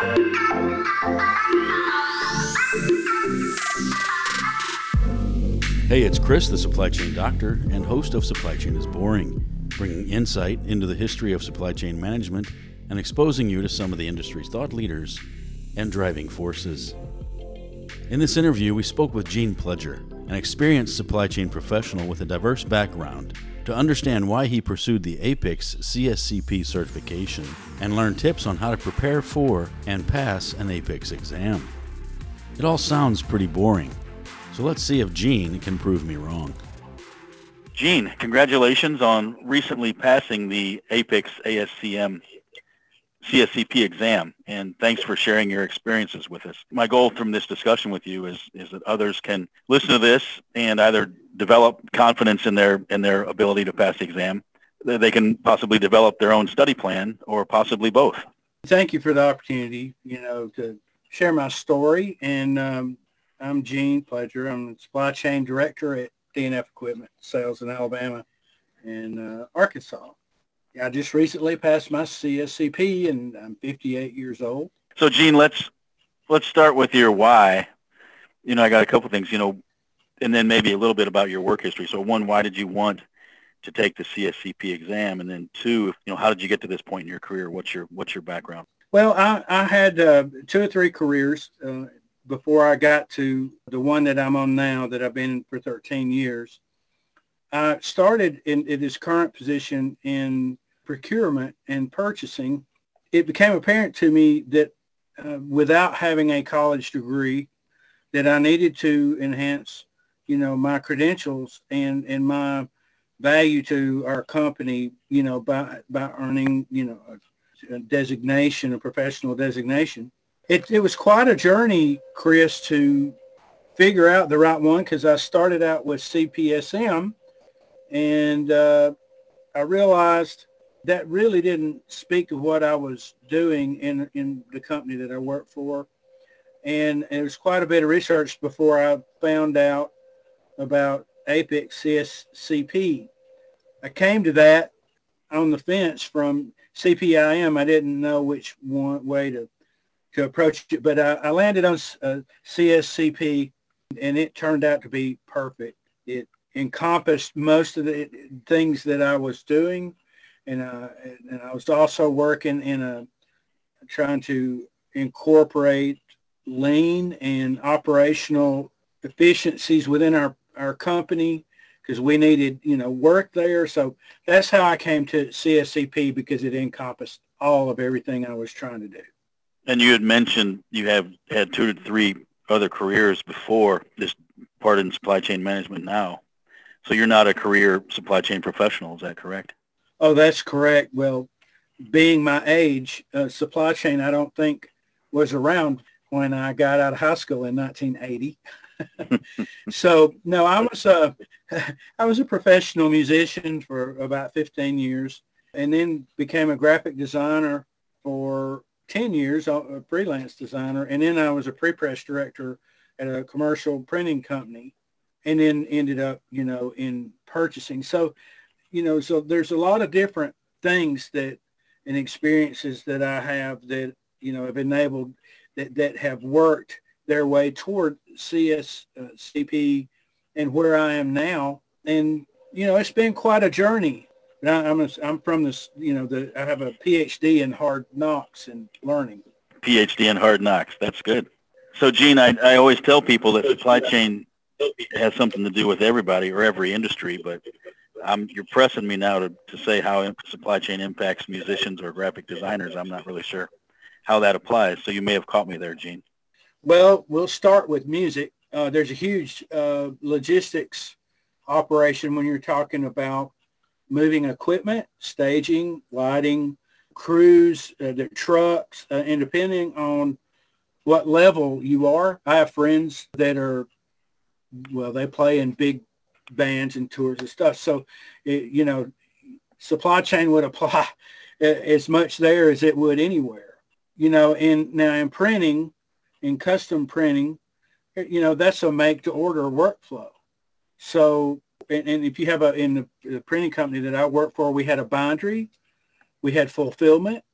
Hey, it's Chris, the supply chain doctor and host of Supply Chain is Boring, bringing insight into the history of supply chain management and exposing you to some of the industry's thought leaders and driving forces. In this interview, we spoke with Gene Pledger, an experienced supply chain professional with a diverse background, to understand why he pursued the APICS CSCP certification and learn tips on how to prepare for and pass an APICS exam. It all sounds pretty boring, so let's see if Gene can prove me wrong. Gene, congratulations on recently passing the APICS ASCM CSCP exam, and thanks for sharing your experiences with us. My goal from this discussion with you is, is that others can listen to this and either develop confidence in their, in their ability to pass the exam, they can possibly develop their own study plan, or possibly both. Thank you for the opportunity, you know, to share my story. And um, I'm Gene Pledger. I'm the supply chain director at D&F Equipment Sales in Alabama and uh, Arkansas. I just recently passed my CSCP and I'm 58 years old. So Gene, let's let's start with your why. You know, I got a couple things, you know, and then maybe a little bit about your work history. So one, why did you want to take the CSCP exam? And then two, you know, how did you get to this point in your career? What's your what's your background? Well, I, I had uh, two or three careers uh, before I got to the one that I'm on now that I've been in for 13 years. I started in, in this current position in procurement and purchasing. It became apparent to me that uh, without having a college degree, that I needed to enhance, you know, my credentials and, and my value to our company, you know, by, by earning, you know, a, a designation, a professional designation. It, it was quite a journey, Chris, to figure out the right one because I started out with CPSM and uh, I realized that really didn't speak to what I was doing in in the company that I worked for. And it was quite a bit of research before I found out about APICS CSCP. I came to that on the fence from CPIM. I didn't know which one way to, to approach it, but I, I landed on uh, CSCP and it turned out to be perfect. It encompassed most of the things that I was doing. And, uh, and I was also working in a, trying to incorporate lean and operational efficiencies within our, our company because we needed, you know, work there. So that's how I came to CSCP because it encompassed all of everything I was trying to do. And you had mentioned you have had two to three other careers before this part in supply chain management now. So you're not a career supply chain professional, is that correct? Oh, that's correct. Well, being my age, uh, supply chain, I don't think was around when I got out of high school in 1980. so no, I was a, I was a professional musician for about 15 years and then became a graphic designer for 10 years, a freelance designer. And then I was a pre-press director at a commercial printing company and then ended up, you know, in purchasing. So, you know, so there's a lot of different things that and experiences that I have that, you know, have enabled that, that have worked their way toward CSCP uh, and where I am now. And, you know, it's been quite a journey. I'm, a, I'm from this, you know, the, I have a PhD in hard knocks and learning. PhD in hard knocks. That's good. So, Gene, I, I always tell people that supply chain has something to do with everybody or every industry, but I'm, you're pressing me now to, to say how supply chain impacts musicians or graphic designers. I'm not really sure how that applies. So you may have caught me there, Gene. Well, we'll start with music. Uh, there's a huge uh, logistics operation when you're talking about moving equipment, staging, lighting, crews, uh, the trucks, uh, and depending on what level you are. I have friends that are well, they play in big bands and tours and stuff. So, it, you know, supply chain would apply as much there as it would anywhere. You know, and now in printing, in custom printing, you know, that's a make to order workflow. So, and, and if you have a, in the, the printing company that I work for, we had a bindery, we had fulfillment,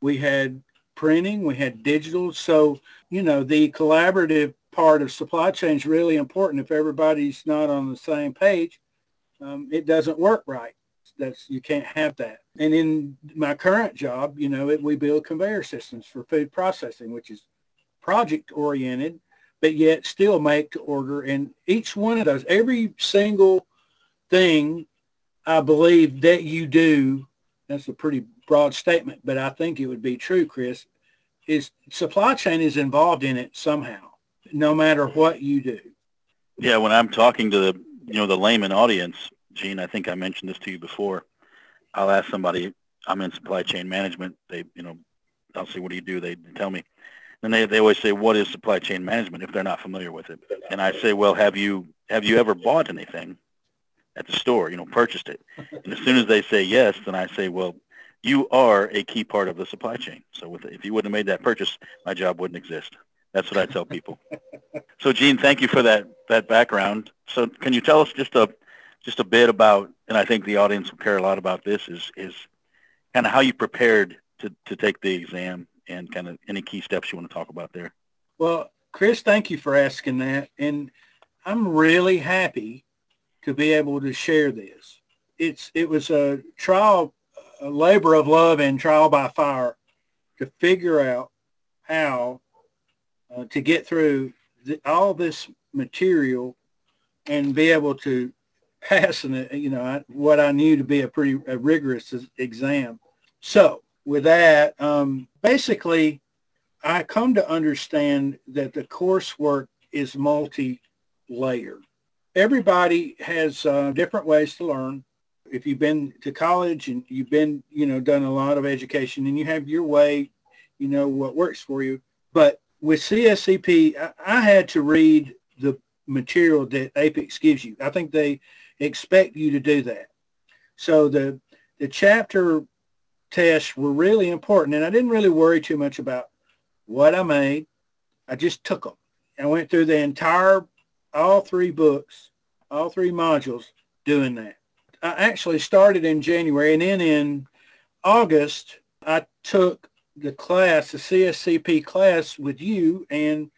we had printing, we had digital. So, you know, the collaborative part of supply chain is really important. If everybody's not on the same page, um, it doesn't work right. That's you can't have that. And in my current job, you know, it, we build conveyor systems for food processing, which is project oriented, but yet still make to order. And each one of those, every single thing I believe that you do, that's a pretty broad statement, but I think it would be true, Chris, is supply chain is involved in it somehow, no matter what you do. Yeah, when I'm talking to the you know the layman audience, Gene, I think I mentioned this to you before. I'll ask somebody, I'm in supply chain management. They, you know, I'll say, what do you do? They tell me. And they, they always say, what is supply chain management if they're not familiar with it? And I say, well, have you, have you ever bought anything at the store, you know, purchased it? And as soon as they say yes, then I say, well, you are a key part of the supply chain. So with, if you wouldn't have made that purchase, my job wouldn't exist. That's what I tell people. so Gene, thank you for that, that background. So can you tell us just a, just a bit about, and I think the audience will care a lot about this, is, is kind of how you prepared to, to take the exam and kind of any key steps you want to talk about there. Well, Chris, thank you for asking that. And I'm really happy to be able to share this. It's, it was a trial, a labor of love and trial by fire to figure out how uh, to get through the, all this material and be able to pass an, you know, what I knew to be a pretty a rigorous exam. So with that, um, basically, I come to understand that the coursework is multi-layered. Everybody has uh, different ways to learn. If you've been to college and you've been, you know, done a lot of education and you have your way, you know, what works for you. But with CSCP, I, I had to read the material that APICS gives you. I think they expect you to do that. So the the chapter tests were really important, and I didn't really worry too much about what I made. I just took them. I went through the entire, all three books, all three modules doing that. I actually started in January, and then in August, I took the class, the CSCP class with you and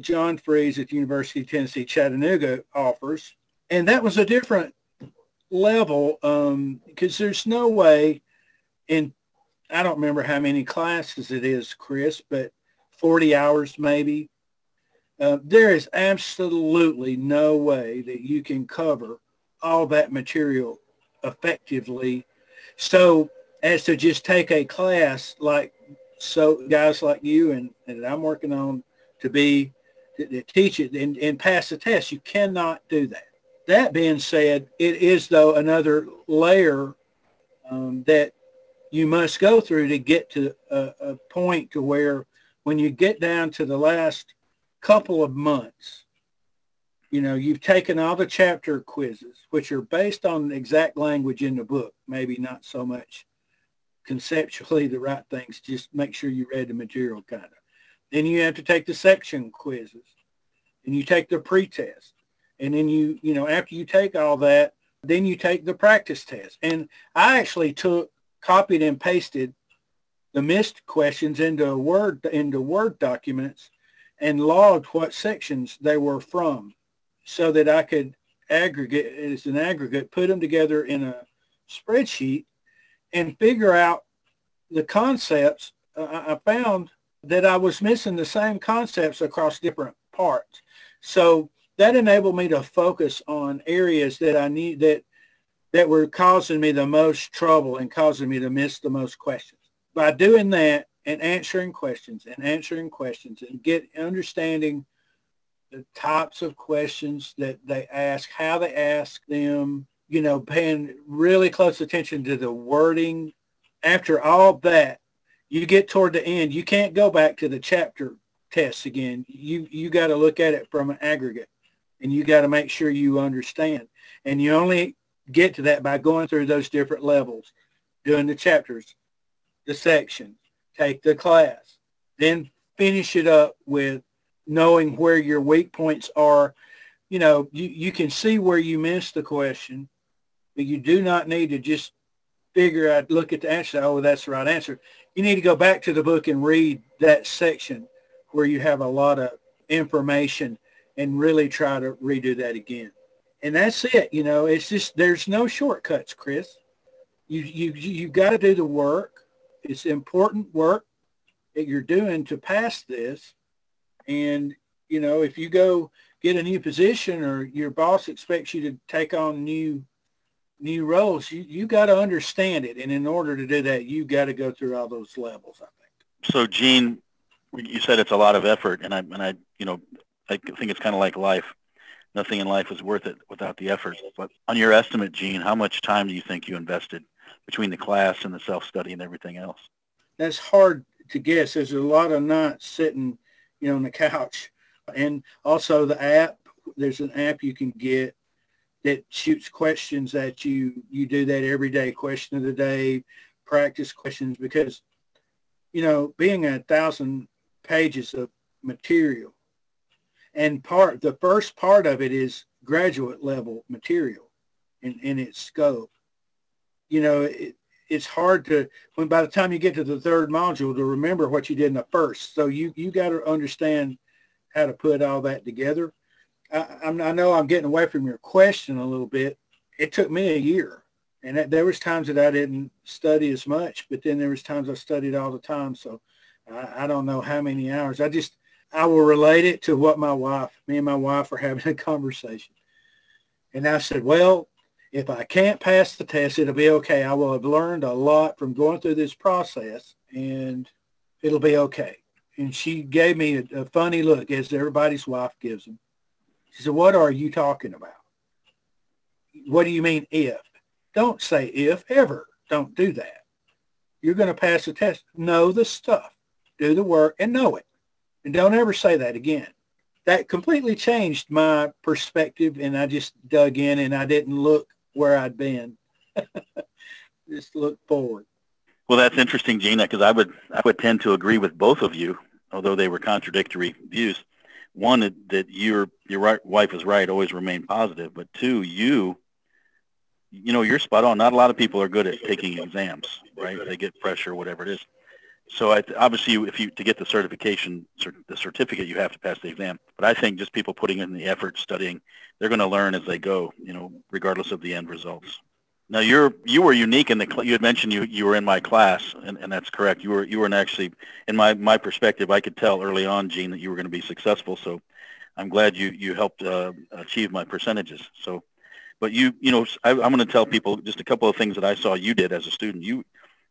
John Freeze at the University of Tennessee, Chattanooga offers. And that was a different level because um, there's no way in, I don't remember how many classes it is, Chris, but 40 hours maybe. Uh, there is absolutely no way that you can cover all that material effectively. So as to just take a class like so guys like you and, and I'm working on to be to, to teach it and, and pass the test. You cannot do that. That being said, it is though another layer um, that you must go through to get to a, a point to where when you get down to the last couple of months, you know, you've taken all the chapter quizzes, which are based on exact language in the book, maybe not so much conceptually the right things. Just make sure you read the material kind of. Then you have to take the section quizzes and you take the pretest. And then you, you know, after you take all that, then you take the practice test. And I actually took, copied and pasted the missed questions into Word, into Word documents and logged what sections they were from so that I could aggregate as an aggregate, put them together in a spreadsheet and figure out the concepts. Uh, I found that I was missing the same concepts across different parts. So that enabled me to focus on areas that I need that that were causing me the most trouble and causing me to miss the most questions. By doing that and answering questions and answering questions and get understanding the types of questions that they ask, how they ask them, you know, paying really close attention to the wording. After all that, you get toward the end, you can't go back to the chapter tests again. You you got to look at it from an aggregate, and you got to make sure you understand. And you only get to that by going through those different levels, doing the chapters, the section, take the class, then finish it up with knowing where your weak points are. You know, you, you can see where you missed the question but you do not need to just figure out, look at the answer, oh, that's the right answer. you need to go back to the book and read that section where you have a lot of information and really try to redo that again. And that's it. You know, it's just, there's no shortcuts, Chris. You, you, you've got to do the work. It's important work that you're doing to pass this. And, you know, if you go get a new position or your boss expects you to take on new new roles, you, you got to understand it. And in order to do that, you got to go through all those levels, I think. So, Gene, you said it's a lot of effort, and I, and I, you know, I think it's kind of like life. Nothing in life is worth it without the effort. But on your estimate, Gene, how much time do you think you invested between the class and the self-study and everything else? That's hard to guess. There's a lot of nights sitting, you know, on the couch. And also the app, there's an app you can get that shoots questions at you. You do that every day, question of the day, practice questions, because, you know, being a thousand pages of material and part, the first part of it is graduate level material in, in its scope. You know, it, it's hard to, when by the time you get to the third module to remember what you did in the first. So you, you got to understand how to put all that together. I, I know I'm getting away from your question a little bit. It took me a year, and that, there was times that I didn't study as much, but then there was times I studied all the time. So I, I don't know how many hours. I just I will relate it to what my wife, me and my wife are having a conversation, and I said, well, if I can't pass the test, it'll be okay. I will have learned a lot from going through this process, and it'll be okay. And she gave me a, a funny look, as everybody's wife gives them. She said, what are you talking about? What do you mean if? Don't say if ever. Don't do that. You're going to pass the test. Know the stuff. Do the work and know it. And don't ever say that again. That completely changed my perspective and I just dug in and I didn't look where I'd been. just look forward. Well, that's interesting, Gene, because I would I would tend to agree with both of you, although they were contradictory views one that your your right, wife is right, always remain positive. But two, you you know you're spot on. Not a lot of people are good at taking exams, right? They get pressure, whatever it is. So I, obviously, if you to get the certification, the certificate, you have to pass the exam. But I think just people putting in the effort, studying, they're going to learn as they go. You know, regardless of the end results. Now you're you were unique in the you had mentioned you you were in my class and, and that's correct you were you were actually in my my perspective I could tell early on Gene that you were going to be successful so I'm glad you you helped uh, achieve my percentages so but you you know I, I'm going to tell people just a couple of things that I saw you did as a student you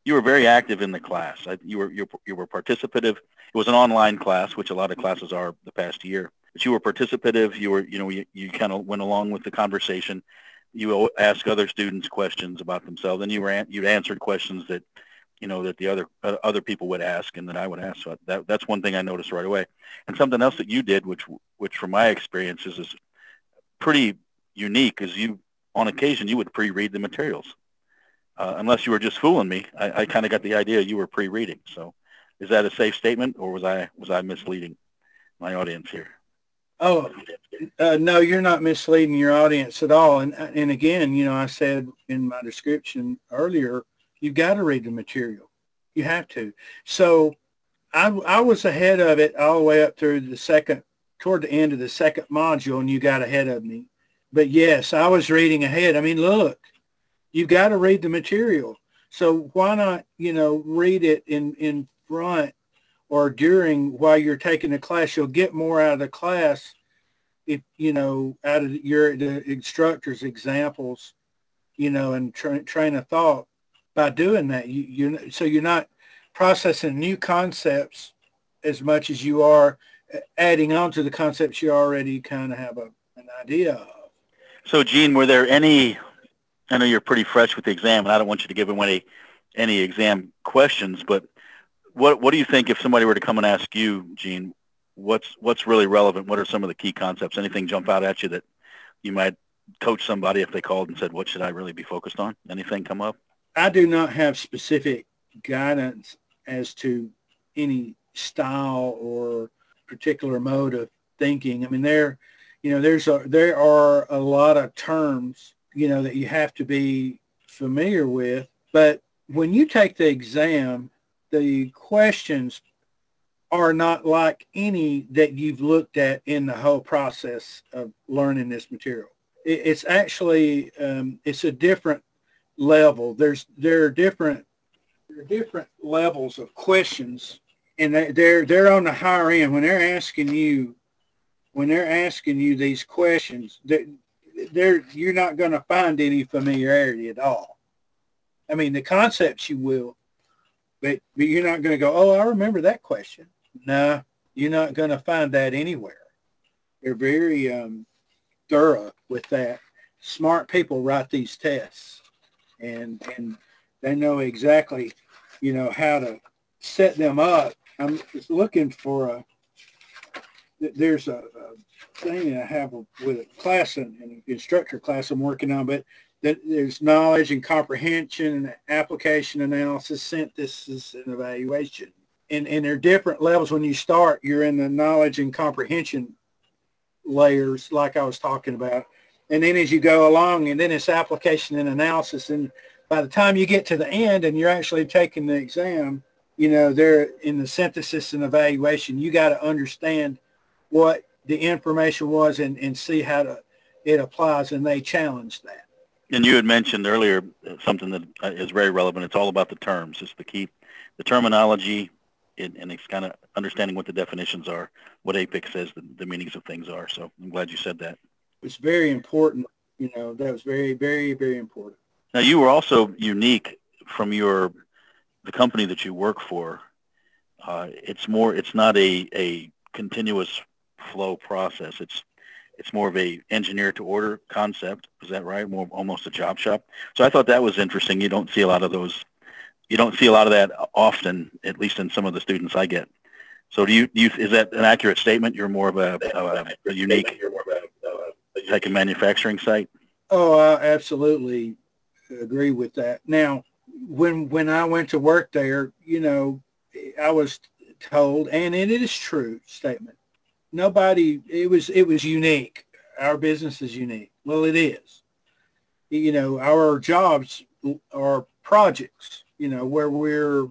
you were very active in the class you were you, you were participative it was an online class which a lot of classes are the past year but you were participative you were you know you, you kind of went along with the conversation you ask other students questions about themselves, and you were you'd answered questions that you know that the other uh, other people would ask and that I would ask. So that that's one thing I noticed right away. And something else that you did, which which from my experiences is pretty unique, is you on occasion you would pre-read the materials. Uh, unless you were just fooling me, I, I kind of got the idea you were pre-reading. So, is that a safe statement, or was I was I misleading my audience here? Oh, uh, no, you're not misleading your audience at all. And and again, you know, I said in my description earlier, you've got to read the material. You have to. So I, I was ahead of it all the way up through the second, toward the end of the second module, and you got ahead of me. But yes, I was reading ahead. I mean, look, you got to read the material. So why not, you know, read it in, in front or during while you're taking the class, you'll get more out of the class if, you know, out of your the instructor's examples, you know, and tra- train of thought by doing that. You, you so you're not processing new concepts as much as you are uh, adding on to the concepts you already kind of have a, an idea of. So, Gene, were there any? I know you're pretty fresh with the exam, and I don't want you to give away any exam questions, but what what do you think if somebody were to come and ask you, Gene, what's what's really relevant? What are some of the key concepts? Anything jump out at you that you might coach somebody if they called and said, "What should I really be focused on?" Anything come up? I do not have specific guidance as to any style or particular mode of thinking. I mean, there, you know, there's a there are a lot of terms, you know, that you have to be familiar with. But when you take the exam, the questions are not like any that you've looked at in the whole process of learning this material. It's actually um, it's a different level. There's there are different there are different levels of questions, and they're they're on the higher end when they're asking you when they're asking you these questions. They're you're not going to find any familiarity at all. I mean, the concepts you will, but, but you're not going to go, oh, I remember that question. No, you're not going to find that anywhere. They're very um, thorough with that. Smart people write these tests, and and they know exactly, you know, how to set them up. I'm looking for a. There's a, a thing I have with a class and an instructor class I'm working on, but there's knowledge and comprehension, and application analysis, synthesis, and evaluation and, and there are different levels when you start. You're in the knowledge and comprehension layers, like I was talking about. And then as you go along, and then it's application and analysis. And by the time you get to the end and you're actually taking the exam, you know, they're in the synthesis and evaluation, you got to understand what the information was and, and see how to, it applies. And they challenge that. And you had mentioned earlier uh, something that uh, very relevant. It's all about the terms. It's the key, the terminology, and, and it's kind of understanding what the definitions are, what APICS says the, the meanings of things are. So I'm glad you said that. It's very important. You know, that was very, very, very important. Now you were also unique from your the company that you work for. Uh, it's more. It's not a a continuous flow process. It's it's more of a engineer to order concept. Is that right? More almost a job shop. So I thought that was interesting. You don't see a lot of those you don't see a lot of that often, at least in some of the students I get. So do you, do you is that an accurate statement? You're more of a, a, a unique like a manufacturing site? Oh, I absolutely agree with that. Now, when when I went to work there, you know, I was told, and it is true statement. Nobody, it was it was unique. Our business is unique. Well, it is. You know, our jobs are projects you know, where we're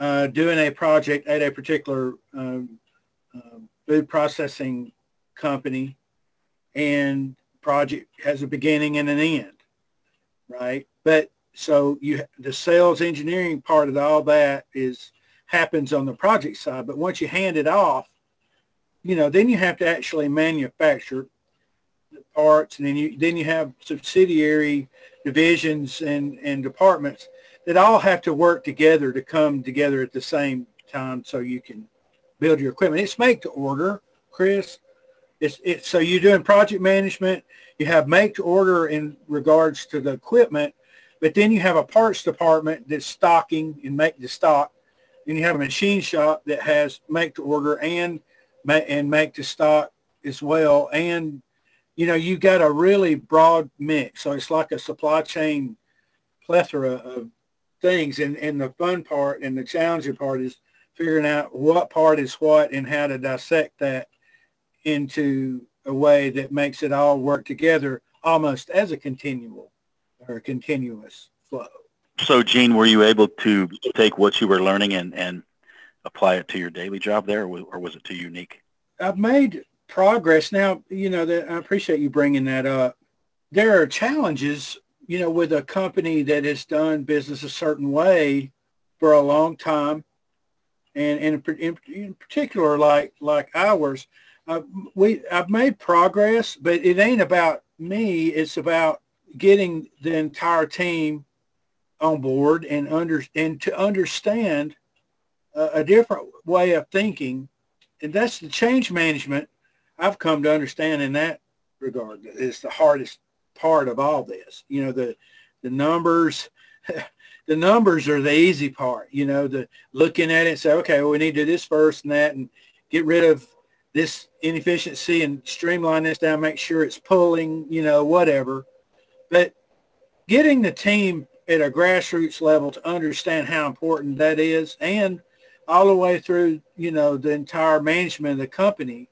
uh, doing a project at a particular um, uh, food processing company and project has a beginning and an end, right? But so you the sales engineering part of all that is happens on the project side. But once you hand it off, you know, then you have to actually manufacture the parts, and then you then you have subsidiary divisions and and departments that all have to work together to come together at the same time so you can build your equipment. It's make to order, Chris. It's, it's so you're doing project management. You have make to order in regards to the equipment, but then you have a parts department that's stocking and make the stock. Then you have a machine shop that has make to order and and make to stock as well. And you know you got a really broad mix, so it's like a supply chain plethora of things. And, and the fun part and the challenging part is figuring out what part is what and how to dissect that into a way that makes it all work together almost as a continual or continuous flow. So, Gene, were you able to take what you were learning and, and apply it to your daily job there, or was it too unique? I've made progress. Now, you know, that I appreciate you bringing that up. There are challenges you know, with a company that has done business a certain way for a long time, and, and in, in particular, like like ours, uh, we I've made progress, but it ain't about me. It's about getting the entire team on board and under and to understand a, different way of thinking, and that's the change management. I've come to understand in that regard is the hardest part of all this. You know, the the numbers, the numbers are the easy part. You know, the looking at it and say, okay, well, we need to do this first and that, and get rid of this inefficiency and streamline this down, make sure it's pulling, you know, whatever. But getting the team at a grassroots level to understand how important that is and all the way through, you know, the entire management of the company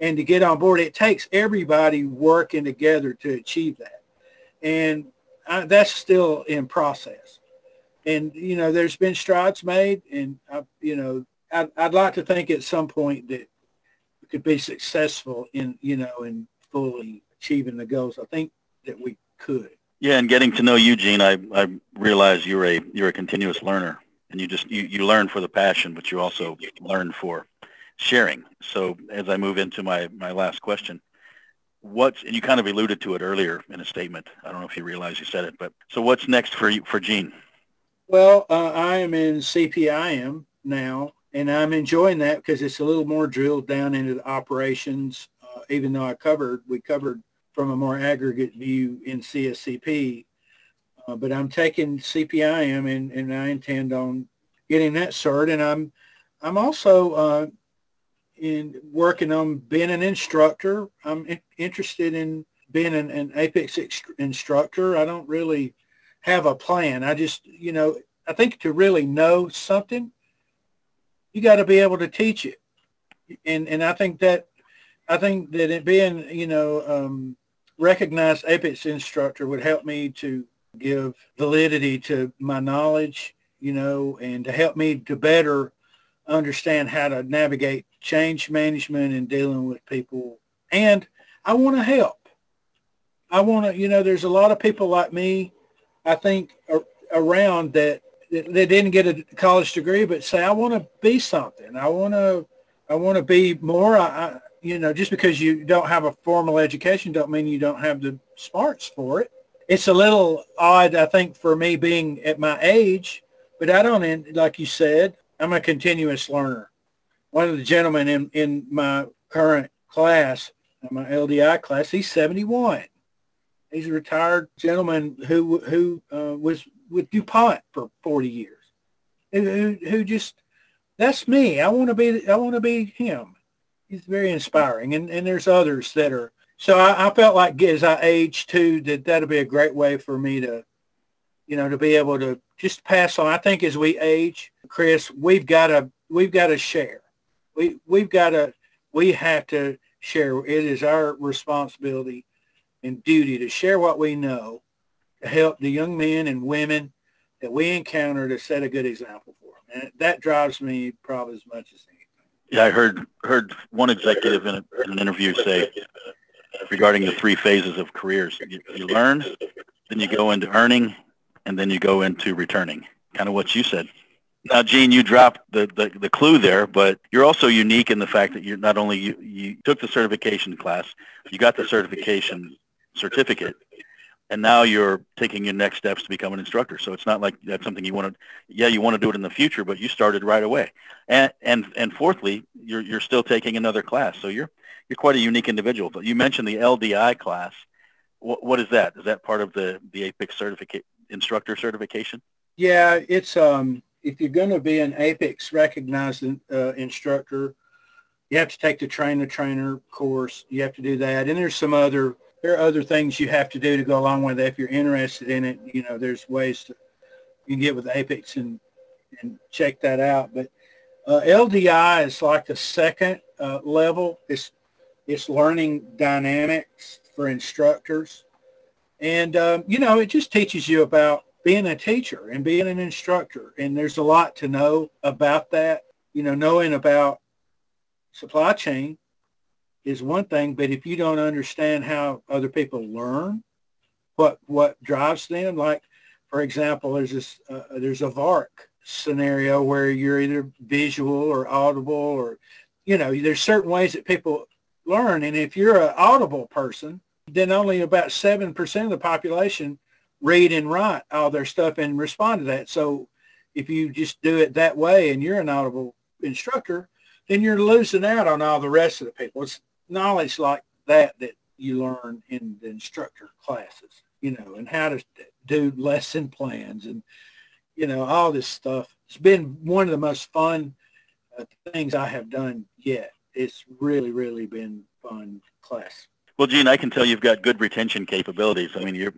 and to get on board. It takes everybody working together to achieve that. And I, that's still in process. and you know, there's been strides made, and I, you know, I'd, I'd like to think at some point that we could be successful in you know in fully achieving the goals. I think that we could. Yeah, and getting to know you, Gene, I I realize you're a you're a continuous learner, and you just you you learn for the passion, but you also learn for sharing. So as I move into my my last question, what's and you kind of alluded to it earlier in a statement. I don't know if you realize you said it, but so what's next for you for Gene? Well, uh, I am in CPIM now, and I'm enjoying that because it's a little more drilled down into the operations. Uh, even though I covered, we covered from a more aggregate view in CSCP, uh, but I'm taking CPIM and, and I intend on getting that cert. And I'm I'm also uh, in working on being an instructor. I'm in, interested in being an, an APICS ex- instructor. I don't really have a plan. I just, you know, I think to really know something, you got to be able to teach it. And and I think that I think that it being, you know, um, recognized APICS instructor would help me to give validity to my knowledge, you know, and to help me to better understand how to navigate change management and dealing with people. And I want to help. I want to, you know, there's a lot of people like me, I think, around that they didn't get a college degree, but say, I want to be something. I want to, I want to be more. I, you know, just because you don't have a formal education don't mean you don't have the smarts for it. It's a little odd, I think, for me being at my age, but I don't, like you said, I'm a continuous learner. One of the gentlemen in, in my current class, my LDI class, he's 71. He's a retired gentleman who who uh, was with DuPont for 40 years. Who, who just that's me. I want to be I want to be him. He's very inspiring, and and there's others that are. So I, I felt like as I age too, that that'll be a great way for me to, you know, to be able to just pass on. I think as we age, Chris, we've got to we've got to share. We we've got to we have to share. It is our responsibility and duty to share what we know to help the young men and women that we encounter to set a good example for them. And that drives me probably as much as anything. Yeah, I heard heard one executive in, a, in an interview say regarding the three phases of careers. You, you learn, then you go into earning, and then you go into returning, kind of what you said. Now, Gene, you dropped the, the, the clue there, but you're also unique in the fact that you're not only you, you took the certification class, you got the certification certificate, and now you're taking your next steps to become an instructor. So it's not like that's something you want to, yeah, you want to do it in the future, but you started right away. And and and fourthly, you're you're still taking another class. So you're you're quite a unique individual. But you mentioned the LDI class. What, what is that? Is that part of the the APICS certificate instructor certification? Yeah, it's um if you're going to be an APICS recognized uh, instructor, you have to take the train the trainer course. You have to do that, and there's some other there are other things you have to do to go along with it. If you're interested in it, you know, there's ways to you can get with APICS and and check that out. But uh, LDI is like the second uh, level. It's it's learning dynamics for instructors, and um, you know, it just teaches you about being a teacher and being an instructor. And there's a lot to know about that. You know, knowing about supply chain is one thing, but if you don't understand how other people learn, what what drives them, like for example, there's this uh, there's a VARK scenario where you're either visual or audible, or you know, there's certain ways that people learn, and if you're an audible person, then only about seven percent of the population read and write all their stuff and respond to that. So if you just do it that way and you're an audible instructor, then you're losing out on all the rest of the people. It's knowledge like that that you learn in the instructor classes, you know, and how to do lesson plans and, you know, all this stuff. It's been one of the most fun uh, things I have done yet. It's really, really been fun class. Well, Gene, I can tell you've got good retention capabilities. I mean, you're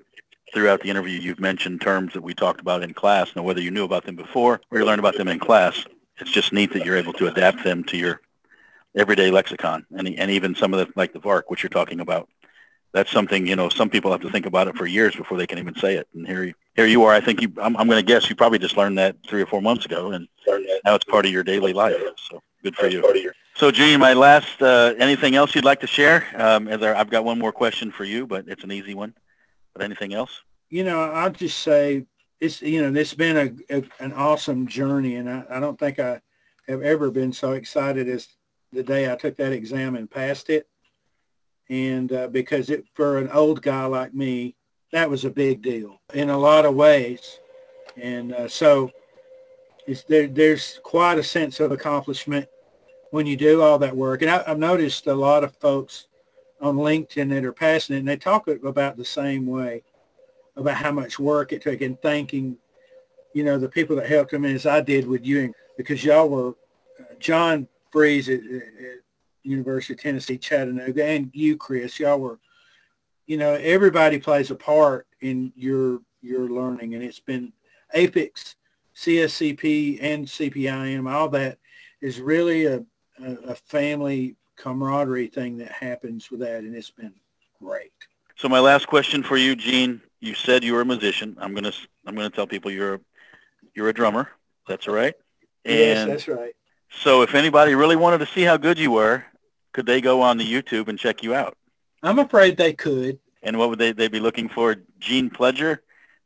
throughout the interview, you've mentioned terms that we talked about in class. Now, whether you knew about them before or you learned about them in class, it's just neat that you're able to adapt them to your everyday lexicon and, and even some of the like the VARK, which you're talking about that's something you know some people have to think about it for years before they can even say it. And here here you are. I think you. I'm, I'm going to guess you probably just learned that three or four months ago, and now it's part of your daily life. So good for you. So, Gene, my last, uh, anything else you'd like to share? Um, I've got one more question for you, but it's an easy one. But anything else? You know, I'll just say it's, you know, it's been a, a an awesome journey, and I, I don't think I have ever been so excited as the day I took that exam and passed it. And uh, because it, for an old guy like me, that was a big deal in a lot of ways. And uh, so there, there's quite a sense of accomplishment when you do all that work. And I, have noticed a lot of folks on LinkedIn that are passing it, and they talk about the same way about how much work it took and thanking, you know, the people that helped them as I did with you because y'all were, uh, John Freeze at, at University of Tennessee, Chattanooga, and you, Chris, y'all were, you know, everybody plays a part in your your learning, and it's been APICS, CSCP, and CPIM, all that is really a, a, a family camaraderie thing that happens with that, and it's been great. So my last question for you, Gene. You said you were a musician. I'm gonna I'm gonna tell people you're a, you're a drummer. That's all right. And yes, that's right. So if anybody really wanted to see how good you were, could they go on the YouTube and check you out? I'm afraid they could. And what would they they be looking for? Gene Pledger,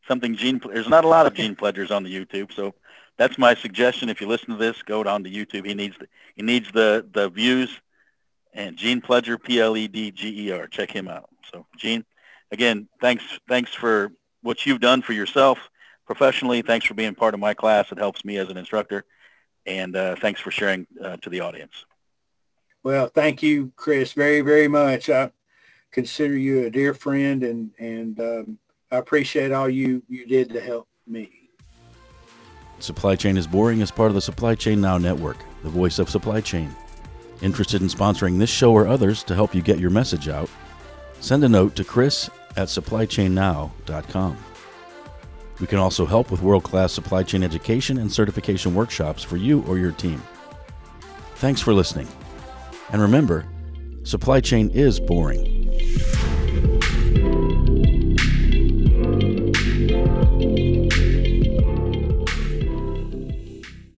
something Gene. There's not a lot of Gene Pledgers on the YouTube, so that's my suggestion. If you listen to this, go down to YouTube. He needs the, he needs the the views. And Gene Pledger, P L E D G E R. Check him out. So Gene, again, thanks thanks for what you've done for yourself professionally. Thanks for being part of my class. It helps me as an instructor. And uh, thanks for sharing uh, to the audience. Well, thank you, Chris, very, very much. I consider you a dear friend, and and um, I appreciate all you you did to help me. Supply Chain is Boring is part of the Supply Chain Now network, the voice of supply chain. Interested in sponsoring this show or others to help you get your message out? Send a note to chris at supplychainnow.com. We can also help with world-class supply chain education and certification workshops for you or your team. Thanks for listening. And remember, supply chain is boring.